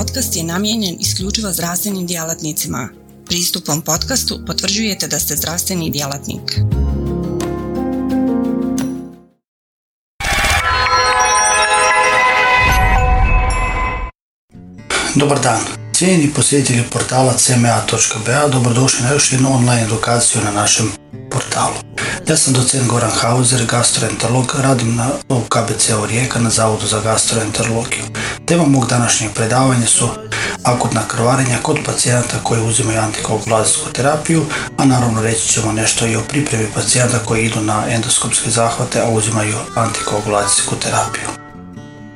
podcast je namijenjen isključivo zdravstvenim djelatnicima. Pristupom podcastu potvrđujete da ste zdravstveni djelatnik. Dobar dan. Cijenjeni posjetitelji portala cma.ba, dobrodošli na još jednu online edukaciju na našem portalu. Ja sam docent Goran Hauser, gastroenterolog, radim na KBC Rijeka na Zavodu za gastroenterologiju. Tema mog današnjeg predavanja su akutna krvarenja kod pacijenata koji uzimaju antikoagulacijsku terapiju, a naravno reći ćemo nešto i o pripremi pacijenta koji idu na endoskopske zahvate, a uzimaju antikoagulacijsku terapiju.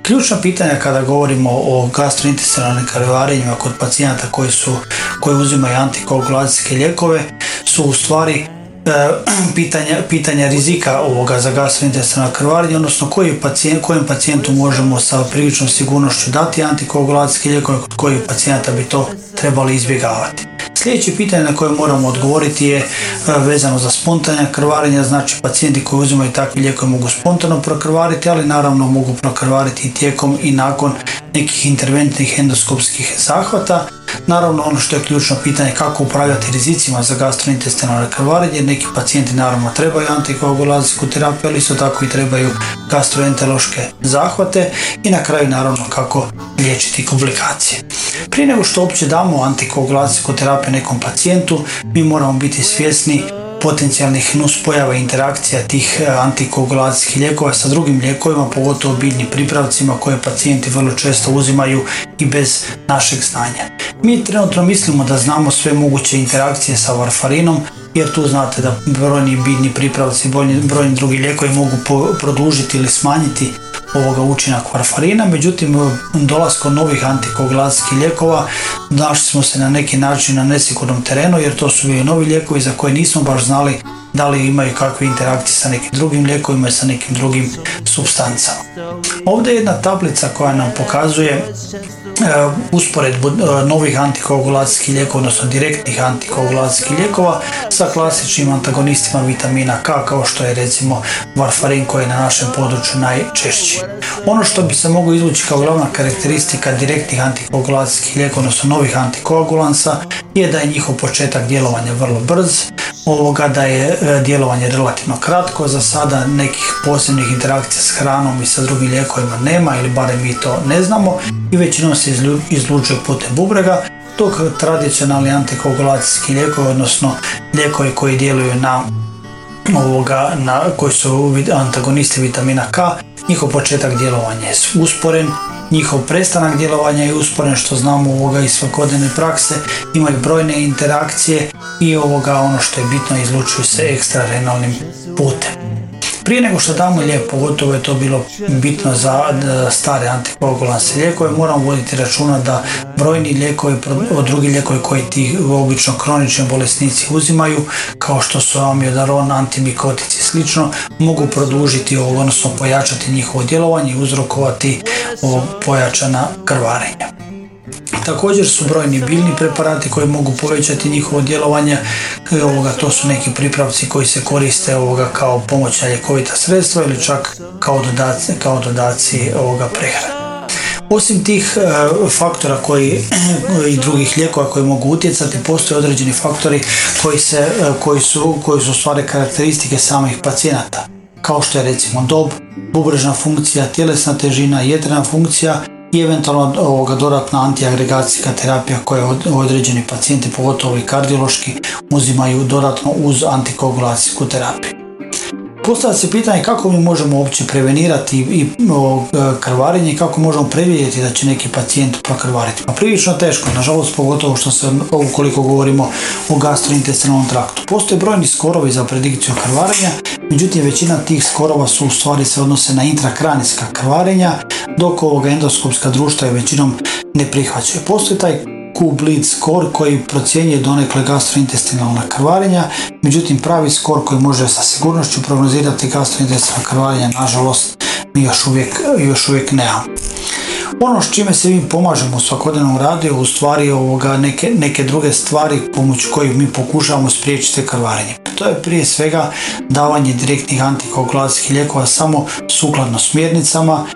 Ključna pitanja kada govorimo o gastrointestinalnim krvarenjima kod pacijenata koji, su, koji uzimaju antikoagulacijske lijekove su u stvari E, pitanja, pitanja rizika ovoga za gastrointestinalno krvarenje, odnosno koji pacijent, kojem pacijentu možemo sa priličnom sigurnošću dati antikoagulacijske lijekove, kod kojih pacijenta bi to trebali izbjegavati. Sljedeće pitanje na koje moramo odgovoriti je e, vezano za spontane krvarenja, znači pacijenti koji uzimaju takve lijekove mogu spontano prokrvariti, ali naravno mogu prokrvariti i tijekom i nakon nekih interventnih endoskopskih zahvata. Naravno ono što je ključno pitanje kako upravljati rizicima za gastrointestinalne krvarenje, neki pacijenti naravno trebaju antikoagulacijsku terapiju, ali isto tako i trebaju gastroenterološke zahvate i na kraju naravno kako liječiti komplikacije. Prije nego što uopće damo antikoagulacijsku terapiju nekom pacijentu, mi moramo biti svjesni potencijalnih nuspojava i interakcija tih e, antikoagulacijskih lijekova sa drugim lijekovima, pogotovo biljnim pripravcima koje pacijenti vrlo često uzimaju i bez našeg znanja. Mi trenutno mislimo da znamo sve moguće interakcije sa varfarinom, jer tu znate da brojni biljni pripravci, brojni drugi lijekovi mogu produžiti ili smanjiti ovoga učinak varfarina, međutim dolaskom novih antikoagulacijskih lijekova našli smo se na neki način na nesigurnom terenu jer to su bili novi lijekovi za koje nismo baš znali da li imaju kakve interakcije sa nekim drugim lijekovima i sa nekim drugim substancama. Ovdje je jedna tablica koja nam pokazuje usporedbu e, novih antikoagulacijskih lijekova, odnosno direktnih antikoagulacijskih lijekova sa klasičnim antagonistima vitamina K kao što je recimo varfarin koji je na našem području najčešći. Ono što bi se moglo izvući kao glavna karakteristika direktnih antikoagulacijskih lijekova, odnosno novih antikoagulansa, je da je njihov početak djelovanja vrlo brz, ovoga da je e, djelovanje relativno kratko, za sada nekih posebnih interakcija s hranom i sa drugim lijekovima nema ili barem mi to ne znamo. I većinom se izlučuje putem bubrega, dok tradicionalni antikoagulacijski lijekovi, odnosno lijekovi koji djeluju na ovoga, na, koji su antagonisti vitamina K, njihov početak djelovanja je usporen, njihov prestanak djelovanja je usporen što znamo ovoga iz svakodnevne prakse, imaju brojne interakcije i ovoga ono što je bitno izlučuju se ekstrarenalnim putem. Prije nego što damo lijek, pogotovo je to bilo bitno za stare antikoagulanse lijekove, moramo voditi računa da brojni lijekovi, drugi lijekovi koji ti obično kronični bolesnici uzimaju, kao što su amiodaron, antimikotici i slično, mogu produžiti, odnosno pojačati njihovo djelovanje i uzrokovati pojačana krvarenja. Također su brojni biljni preparati koji mogu povećati njihovo djelovanje. Ovoga, to su neki pripravci koji se koriste ovoga kao pomoćna ljekovita sredstva ili čak kao dodaci, kao dodaci ovoga prehrane. Osim tih e, faktora koji i drugih lijekova koji mogu utjecati, postoje određeni faktori koji, se, e, koji, su, koji su stvari karakteristike samih pacijenata kao što je recimo dob, bubrežna funkcija, tjelesna težina, jetrena funkcija i eventualno ovoga dodatna antiagregacijska terapija koje određeni pacijenti, pogotovo i kardiološki, uzimaju dodatno uz antikoagulacijsku terapiju. Postavlja se pitanje kako mi možemo uopće prevenirati i krvarenje i kako možemo predvidjeti da će neki pacijent prokrvariti. Pa prilično teško, nažalost pogotovo što se ukoliko govorimo o gastrointestinalnom traktu. Postoje brojni skorovi za predikciju krvarenja, međutim većina tih skorova su u stvari se odnose na intrakranijska krvarenja, dok ovoga endoskopska društva je većinom ne prihvaćaju. Postoji taj Q-bleed score koji procjenjuje donekle gastrointestinalna krvarenja, međutim pravi skor koji može sa sigurnošću prognozirati gastrointestinalna krvarenja, nažalost, mi još uvijek, još uvijek nemamo. Ono s čime se mi pomažemo u svakodnevnom radu je u stvari ovoga neke, neke druge stvari pomoću kojih mi pokušavamo spriječiti krvarenje. To je prije svega davanje direktnih antikoagulacijskih lijekova samo sukladno smjernicama,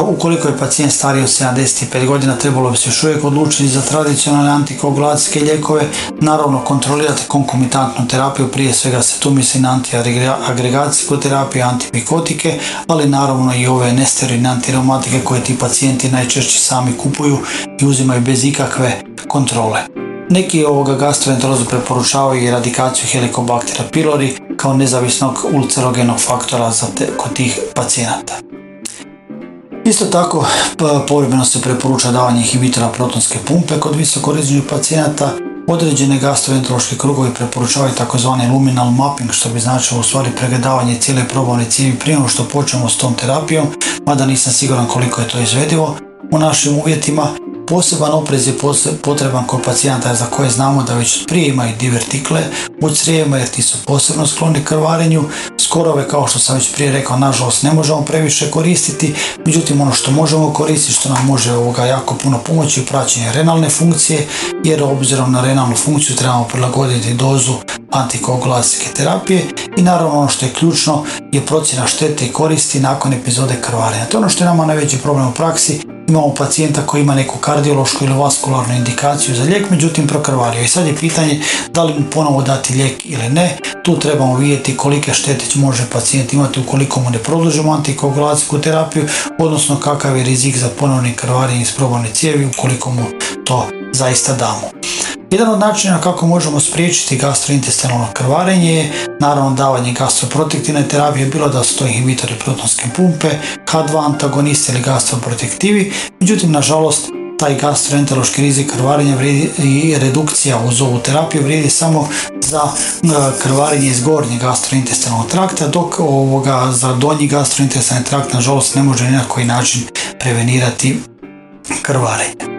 Ukoliko je pacijent stariji od 75 godina, trebalo bi se još uvijek odlučiti za tradicionalne antikoagulacijske lijekove, naravno kontrolirati konkomitantnu terapiju, prije svega se tu misli na antiagregacijsku terapiju, antipikotike, ali naravno i ove nesteroidne antireumatike koje ti pacijenti najčešće sami kupuju i uzimaju bez ikakve kontrole. Neki ovoga gastroenterolozu preporučavaju i eradikaciju Helicobacter pylori kao nezavisnog ulcerogenog faktora za kod tih pacijenata. Isto tako, povremeno se preporuča davanje inhibitora protonske pumpe kod visokorizičnih pacijenata. Određene gastroenterološke krugovi preporučavaju takozvani luminal mapping, što bi značilo u stvari pregledavanje cijele probavne cijevi prije što počnemo s tom terapijom, mada nisam siguran koliko je to izvedivo u našim uvjetima Poseban oprez je potreban kod pacijenta za koje znamo da već prije imaju divertikle u crijevima jer ti su posebno skloni krvarenju. Skorove kao što sam već prije rekao nažalost ne možemo previše koristiti, međutim ono što možemo koristiti što nam može ovoga jako puno pomoći u praćenju renalne funkcije jer obzirom na renalnu funkciju trebamo prilagoditi dozu antikoagulacijske terapije i naravno ono što je ključno je procjena štete koristi nakon epizode krvarenja. To je ono što je nama najveći problem u praksi imamo pacijenta koji ima neku kardiološku ili vaskularnu indikaciju za lijek, međutim prokrvario. I sad je pitanje da li mu ponovo dati lijek ili ne. Tu trebamo vidjeti kolike štete može pacijent imati ukoliko mu ne produžimo antikoagulacijsku terapiju, odnosno kakav je rizik za ponovni krvarenje iz probavne cijevi ukoliko mu to zaista damo. Jedan od načina kako možemo spriječiti gastrointestinalno krvarenje je naravno davanje gastroprotektivne terapije, bilo da su to inhibitori protonske pumpe, K2 antagonisti ili gastroprotektivi, međutim nažalost taj gastroenterološki rizik krvarenja i redukcija uz ovu terapiju vrijedi samo za e, krvarenje iz gornjeg gastrointestinalnog trakta, dok ovoga za donji gastrointestinalni trakt nažalost ne može ni na koji način prevenirati krvarenje.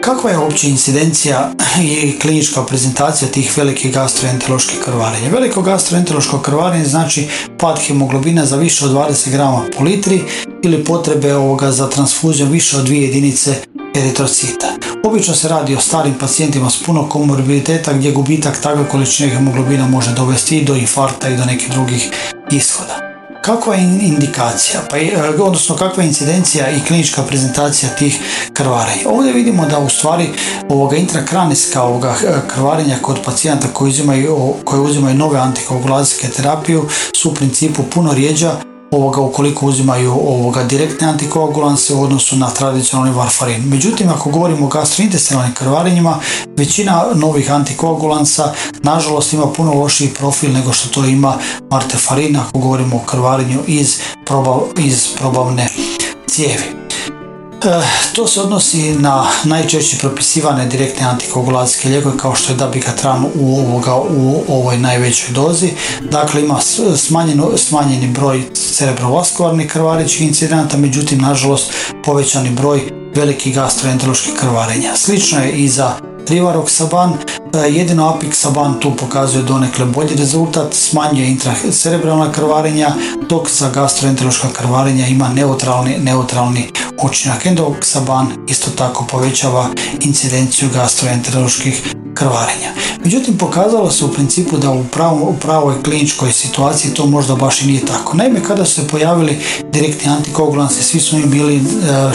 Kakva je uopće incidencija i klinička prezentacija tih velikih gastroenteroloških krvarenja? Veliko gastroenterološko krvarenje znači pad hemoglobina za više od 20 grama po litri ili potrebe ovoga za transfuzijom više od dvije jedinice eritrocita. Obično se radi o starim pacijentima s puno komorbiditeta gdje gubitak takve količine hemoglobina može dovesti i do infarkta i do nekih drugih ishoda. Kakva je indikacija, pa, e, odnosno kakva je incidencija i klinička prezentacija tih krvarenja? Ovdje vidimo da u stvari ovoga intrakranijska ovoga e, krvarenja kod pacijenta koji uzimaju, koji uzimaju nove antikoagulacijske terapiju su u principu puno rijeđa ovoga ukoliko uzimaju ovoga direktne antikoagulanse u odnosu na tradicionalni varfarin. Međutim, ako govorimo o gastrointestinalnim krvarenjima, većina novih antikoagulansa nažalost ima puno lošiji profil nego što to ima martefarin ako govorimo o krvarenju iz, iz probavne cijevi. Eh, to se odnosi na najčešće propisivane direktne antikoagulacijske lijekove kao što je dabigatran u, ovoga, u ovoj najvećoj dozi. Dakle, ima smanjeni broj cerebrovaskularnih krvarećih incidenata, međutim, nažalost, povećani broj velikih gastroenteroloških krvarenja. Slično je i za Saban, e, jedino Saban tu pokazuje donekle bolji rezultat, smanjuje intracerebralna krvarenja, dok za gastroenterološka krvarenja ima neutralni, neutralni učinak. Saban isto tako povećava incidenciju gastroenteroloških krvarenja. Međutim, pokazalo se u principu da u, u pravoj kliničkoj situaciji to možda baš i nije tako. Naime, kada su se pojavili direktni antikoagulansi, svi su im bili, e,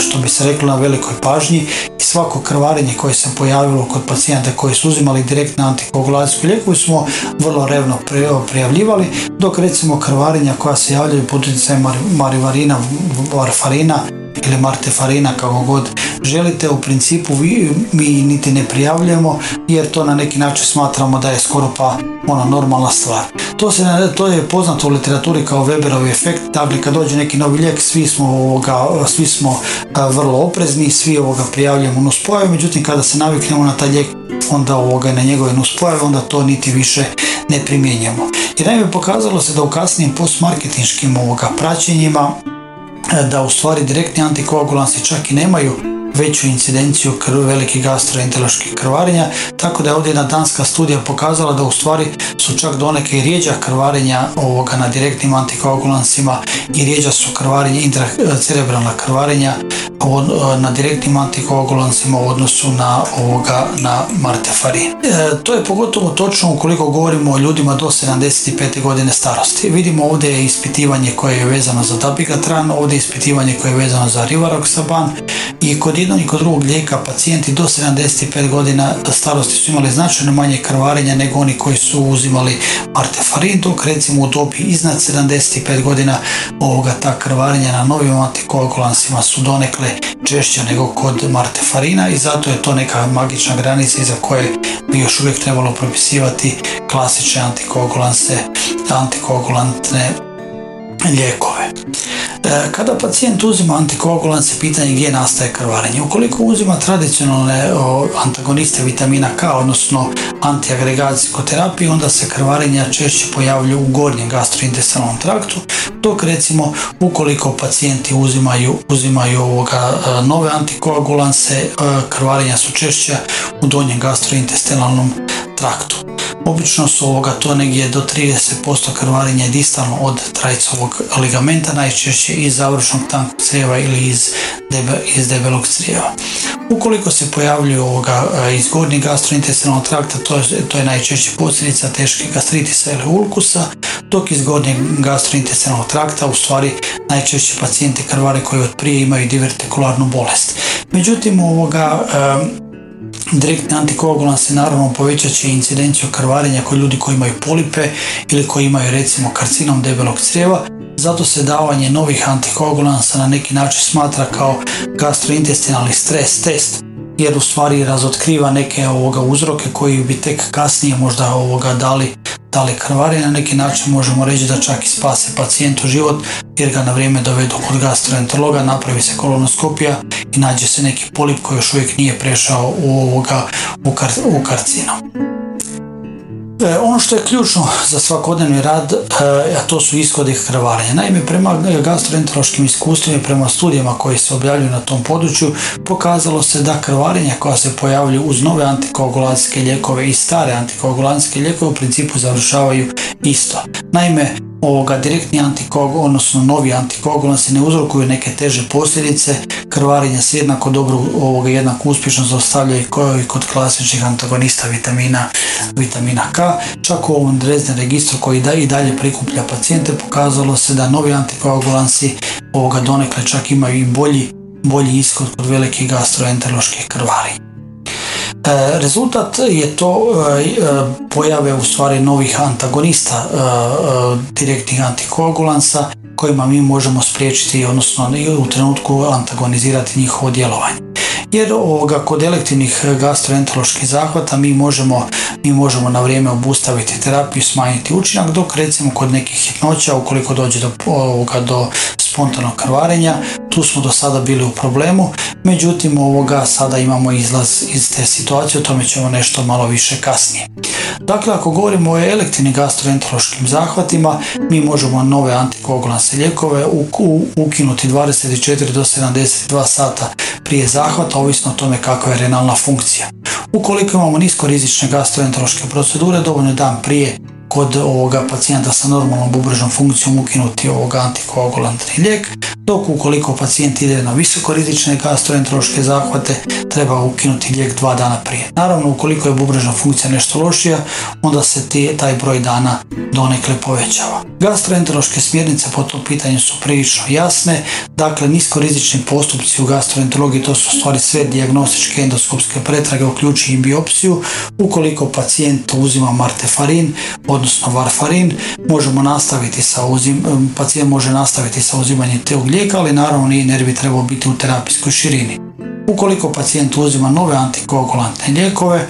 što bi se reklo, na velikoj pažnji i svako krvarenje koje se pojavilo kod pacijenta koji su uzimali direktne antikoagulacijske lijekove smo vrlo revno prijavljivali, dok recimo krvarenja koja se javljaju pod utjecajem marivarina, varfarina ili martefarina kako god želite u principu vi, mi niti ne prijavljujemo jer to na neki način smatramo da je skoro pa ona normalna stvar. To, se, to je poznato u literaturi kao Weberov efekt, dakle kad dođe neki novi lijek svi smo, ovoga, svi smo vrlo oprezni, svi ovoga prijavljujemo nuspojave, međutim kada se naviknemo na taj lijek onda ovoga na njegove nuspojave onda to niti više ne primjenjujemo. Jer naime pokazalo se da u kasnijim postmarketinškim ovoga praćenjima da u stvari direktni antikoagulansi čak i nemaju veću incidenciju velikih gastroenteroloških krvarenja, tako da je ovdje jedna danska studija pokazala da u stvari su čak doneke i rijeđa krvarenja ovoga na direktnim antikoagulansima i rijeđa su krvarenja, intracerebralna krvarenja na direktnim antikoagulansima u odnosu na ovoga na martefarin. E, to je pogotovo točno ukoliko govorimo o ljudima do 75. godine starosti. Vidimo ovdje ispitivanje koje je vezano za dabigatran, ovdje ispitivanje koje je vezano za rivaroxaban i kod jednog i kod drugog lijeka pacijenti do 75 godina starosti su imali značajno manje krvarenja nego oni koji su uzimali martefarin, dok recimo u dobi iznad 75 godina ovoga ta krvarenja na novim antikoagulansima su donekle češća nego kod martefarina i zato je to neka magična granica iza koje bi još uvijek trebalo propisivati klasične antikoagulanse, antikoagulantne lijekove. E, kada pacijent uzima antikoagulanse, pitanje gdje nastaje krvarenje. Ukoliko uzima tradicionalne antagoniste vitamina K, odnosno antiagregacijsku terapiju, onda se krvarenja češće pojavljuju u gornjem gastrointestinalnom traktu, dok recimo ukoliko pacijenti uzimaju, uzimaju ovoga e, nove antikoagulanse, e, krvarenja su češća u donjem gastrointestinalnom traktu. Obično su ovoga to negdje do 30% krvarenja distalno od trajcovog ligamenta, najčešće iz završnog tankog crijeva ili iz, debe, iz debelog crijeva. Ukoliko se pojavljuju ovoga e, iz gornjeg gastrointestinalnog trakta, to je, to je najčešće posljedica teške gastritisa ili ulkusa, dok iz gornjeg gastrointestinalnog trakta u stvari najčešće pacijenti krvare koji od prije imaju divertikularnu bolest. Međutim, ovoga Direktni antikoagulans se naravno povećat će incidenciju krvarenja kod ljudi koji imaju polipe ili koji imaju recimo karcinom debelog crijeva. Zato se davanje novih antikoagulansa na neki način smatra kao gastrointestinalni stres test jer u stvari razotkriva neke ovoga uzroke koji bi tek kasnije možda ovoga dali da li krvari na neki način možemo reći da čak i spase pacijentu život jer ga na vrijeme dovedu kod gastroenterologa, napravi se kolonoskopija i nađe se neki polip koji još uvijek nije prešao u, ovoga, u, u karcinom. E, ono što je ključno za svakodnevni rad, e, a to su ishodi krvarenja. Naime, prema gastroenterološkim iskustvima i prema studijama koji se objavljuju na tom području, pokazalo se da krvarenja koja se pojavljuju uz nove antikoagulacijske lijekove i stare antikoagulacijske lijekove u principu završavaju isto. Naime, ovoga direktni antikoagul, odnosno novi antikoagulansi ne uzrokuju neke teže posljedice, krvarenja se jednako dobro ovoga jednako uspješno zaustavljaju kao i kod klasičnih antagonista vitamina, vitamina K. Čak u ovom drezne registru koji da i dalje prikuplja pacijente pokazalo se da novi antikoagulansi ovoga donekle čak imaju i bolji, bolji ishod kod velikih gastroenteroloških krvari. E, rezultat je to e, e, pojave u stvari novih antagonista direktnih antikoagulansa kojima mi možemo spriječiti, odnosno u trenutku antagonizirati njihovo djelovanje. Jer ovoga, kod elektivnih gastroenteroloških zahvata mi možemo, mi možemo na vrijeme obustaviti terapiju, smanjiti učinak, dok recimo kod nekih hitnoća, ukoliko dođe do, ovoga, do spontanog krvarenja, tu smo do sada bili u problemu, međutim ovoga sada imamo izlaz iz te situacije, o tome ćemo nešto malo više kasnije. Dakle, ako govorimo o elektivnim gastroenterološkim zahvatima, mi možemo nove antikoagulanse lijekove ukinuti 24 do 72 sata prije zahvata, ovisno o tome kakva je renalna funkcija. Ukoliko imamo nisko rizične gastroenterološke procedure, dovoljno je dan prije kod ovoga pacijenta sa normalnom bubrežnom funkcijom ukinuti ovoga antikoagulantni lijek, dok ukoliko pacijent ide na visokorizične gastroenterološke zahvate, treba ukinuti lijek dva dana prije. Naravno, ukoliko je bubrežna funkcija nešto lošija, onda se ti, taj broj dana donekle povećava. Gastroenterološke smjernice po tom pitanju su prilično jasne, dakle niskorizični postupci u gastroenterologiji to su stvari sve dijagnostičke endoskopske pretrage, uključi i biopsiju. Ukoliko pacijent uzima martefarin, odnosno varfarin, možemo nastaviti sa uzim, pacijent može nastaviti sa uzimanjem tog lijeka, ali naravno nije ne bi trebao biti u terapijskoj širini. Ukoliko pacijent uzima nove antikoagulantne lijekove,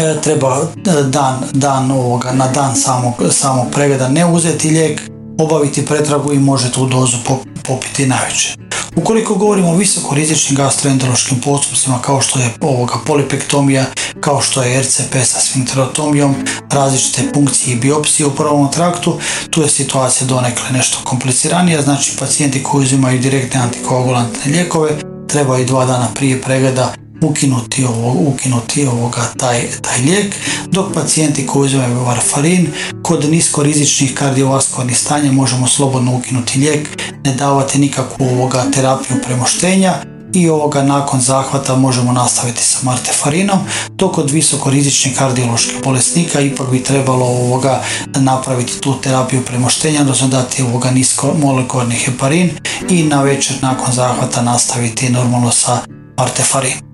e, treba e, dan, dan ovoga, na dan samog, samog pregleda ne uzeti lijek, obaviti pretragu i može tu dozu popiti najveće. Ukoliko govorimo o visoko rizičnim gastroenterološkim postupcima kao što je ovoga polipektomija, kao što je RCP sa sfinkterotomijom, različite punkcije i biopsije u prvom traktu, tu je situacija donekle nešto kompliciranija, znači pacijenti koji uzimaju direktne antikoagulantne lijekove treba i dva dana prije pregleda ukinuti, ukinuti ovoga taj, lijek, dok pacijenti koji uzimaju varfarin kod niskorizičnih kardiovaskularnih stanja možemo slobodno ukinuti lijek, ne davati nikakvu ovoga terapiju premoštenja i ovoga nakon zahvata možemo nastaviti sa martefarinom, dok kod visokorizičnih kardioloških bolesnika ipak bi trebalo ovoga napraviti tu terapiju premoštenja, odnosno dati ovoga nisko molekularni heparin i na večer nakon zahvata nastaviti normalno sa martefarin.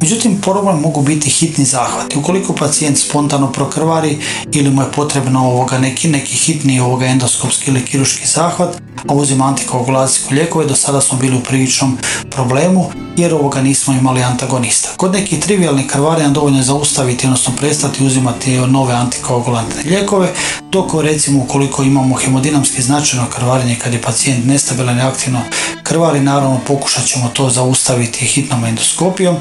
Međutim, problem mogu biti hitni zahvati. Ukoliko pacijent spontano prokrvari ili mu je potrebno ovoga neki, neki hitni ovoga endoskopski ili kiruški zahvat, a uzima antikoagulacijske lijekove, do sada smo bili u priličnom problemu jer ovoga nismo imali antagonista. Kod nekih trivialnih krvarenja dovoljno je zaustaviti, odnosno prestati uzimati nove antikoagulantne lijekove, dok recimo ukoliko imamo hemodinamski značajno krvarenje kad je pacijent nestabilan i aktivno krvari, naravno pokušat ćemo to zaustaviti hitnom endoskopijom,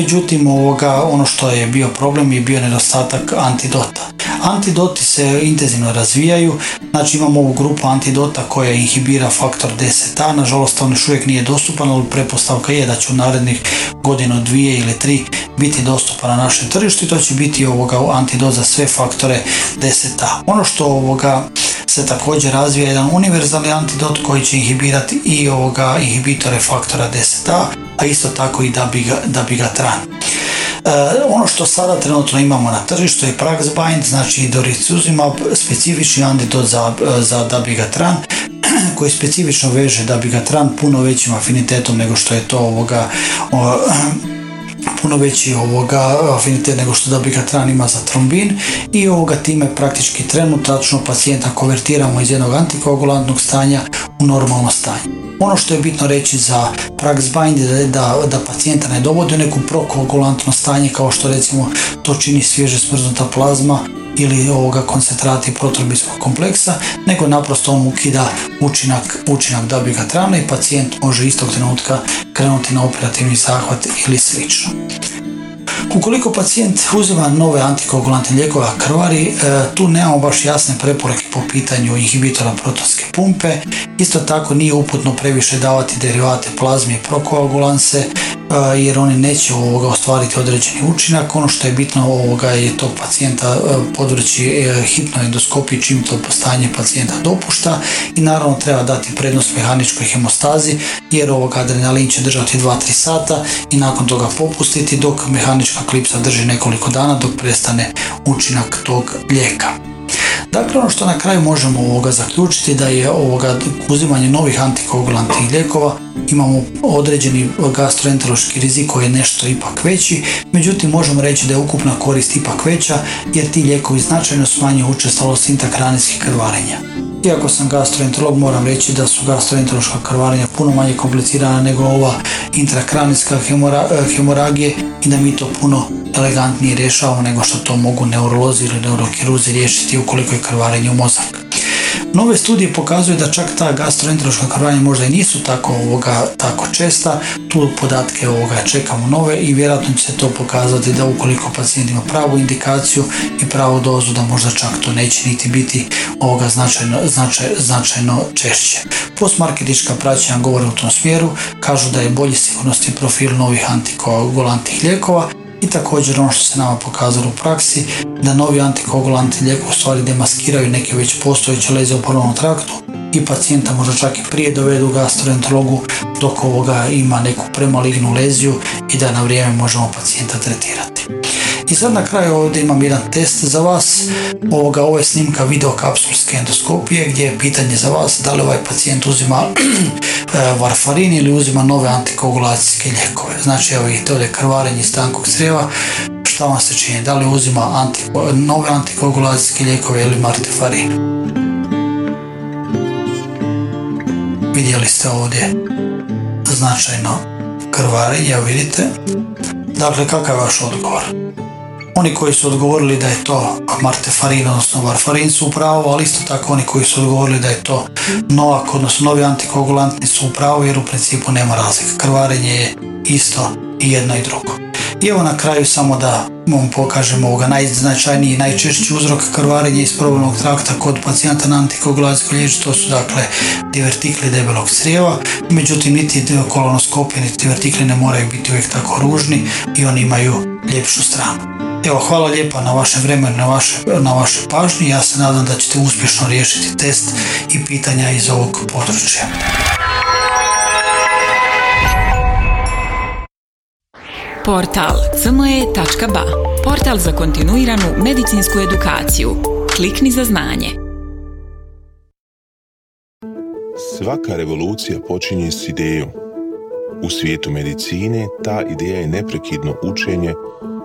međutim ovoga, ono što je bio problem je bio nedostatak antidota. Antidoti se intenzivno razvijaju, znači imamo ovu grupu antidota koja inhibira faktor 10a, nažalost on još uvijek nije dostupan, ali prepostavka je da će u narednih godinu, dvije ili tri biti dostupan na našem tržištu i to će biti ovoga antidot za sve faktore 10a. Ono što ovoga se također razvija jedan univerzalni antidot koji će inhibirati i ovoga inhibitore faktora 10a, a isto tako i dabigatran. E, ono što sada trenutno imamo na tržištu je Praxbind, znači doricuzumab, specifični antidot za, za dabigatran, koji specifično veže dabigatran puno većim afinitetom nego što je to ovoga o, puno veći ovoga afinitet nego što dabigatran ima za trombin. I ovoga time praktički trenutačno pacijenta konvertiramo iz jednog antikoagulantnog stanja u normalno stanje. Ono što je bitno reći za Praxbind je da, da pacijenta ne dovodi u neku prokoagulantno stanje kao što recimo to čini svježe smrznuta plazma ili ovoga koncentrati protrobijskog kompleksa, nego naprosto on ukida učinak, učinak dabigatrana i pacijent može istog trenutka krenuti na operativni zahvat ili slično. Ukoliko pacijent uzima nove antikoagulantne lijekove, a krvari, e, tu nemamo baš jasne preporuke po pitanju inhibitora protonske pumpe. Isto tako nije uputno previše davati derivate plazme i prokoagulanse, e, jer oni neće ovoga ostvariti određeni učinak. Ono što je bitno ovoga je to pacijenta e, podvrći hitnoj endoskopiji čim to postanje pacijenta dopušta i naravno treba dati prednost mehaničkoj hemostazi jer ovoga adrenalin će držati 2-3 sata i nakon toga popustiti dok mehanička klipsa drži nekoliko dana dok prestane učinak tog lijeka. Dakle, ono što na kraju možemo ovoga zaključiti da je ovoga uzimanje novih antikoagulantnih lijekova imamo određeni gastroenterološki rizik koji je nešto ipak veći, međutim možemo reći da je ukupna korist ipak veća jer ti lijekovi značajno smanjuju učestalost intakranijskih krvarenja. Iako sam gastroenterolog moram reći da su gastroenterološka krvarenja puno manje komplicirana nego ova intrakranijska hemoragije i da mi to puno elegantnije rješavamo nego što to mogu neurolozi ili neurokiruzi riješiti ukoliko je krvarenje u mozak. Nove studije pokazuju da čak ta gastroenterološka krvarenja možda i nisu tako, ovoga, tako česta, tu podatke ovoga čekamo nove i vjerojatno će se to pokazati da ukoliko pacijent ima pravu indikaciju i pravu dozu da možda čak to neće niti biti ovoga značajno, značaj, značajno češće. Postmarketička praćenja govore u tom smjeru, kažu da je bolji sigurnosti profil novih antikoagulantnih lijekova i također ono što se nama pokazalo u praksi, da novi antikoagulanti lijek u stvari demaskiraju neke već postojeće leze u polovnom traktu i pacijenta možda čak i prije dovedu gastroenterologu dok ovoga ima neku premalignu leziju i da na vrijeme možemo pacijenta tretirati. I sad na kraju ovdje imam jedan test za vas. Ovoga, ovo je snimka videokapsulske endoskopije gdje je pitanje za vas da li ovaj pacijent uzima varfarin ili uzima nove antikoagulacijske lijekove. Znači evo vidite ovdje krvarenje stankog crijeva. Šta vam se čini? Da li uzima anti, nove antikoagulacijske lijekove ili martefarin? Vidjeli ste ovdje značajno krvarenje, vidite. Dakle, kakav je vaš odgovor? Oni koji su odgovorili da je to martefarin, odnosno varfarin su upravo, ali isto tako oni koji su odgovorili da je to novak, odnosno novi antikoagulantni su upravo jer u principu nema razlike. Krvarenje je isto i jedno i drugo. I evo na kraju samo da vam pokažemo ovoga najznačajniji i najčešći uzrok krvarenja iz probavnog trakta kod pacijenta na antikoagulacijskoj liječu, to su dakle divertikli debelog crijeva, međutim niti kolonoskopije niti divertikli ne moraju biti uvijek tako ružni i oni imaju ljepšu stranu. Evo, hvala lijepa na vaše vremenu, na vaše, na vaše pažnji. Ja se nadam da ćete uspješno riješiti test i pitanja iz ovog područja. Portal cme.ba Portal za kontinuiranu medicinsku edukaciju. Klikni za znanje. Svaka revolucija počinje s idejom. U svijetu medicine ta ideja je neprekidno učenje,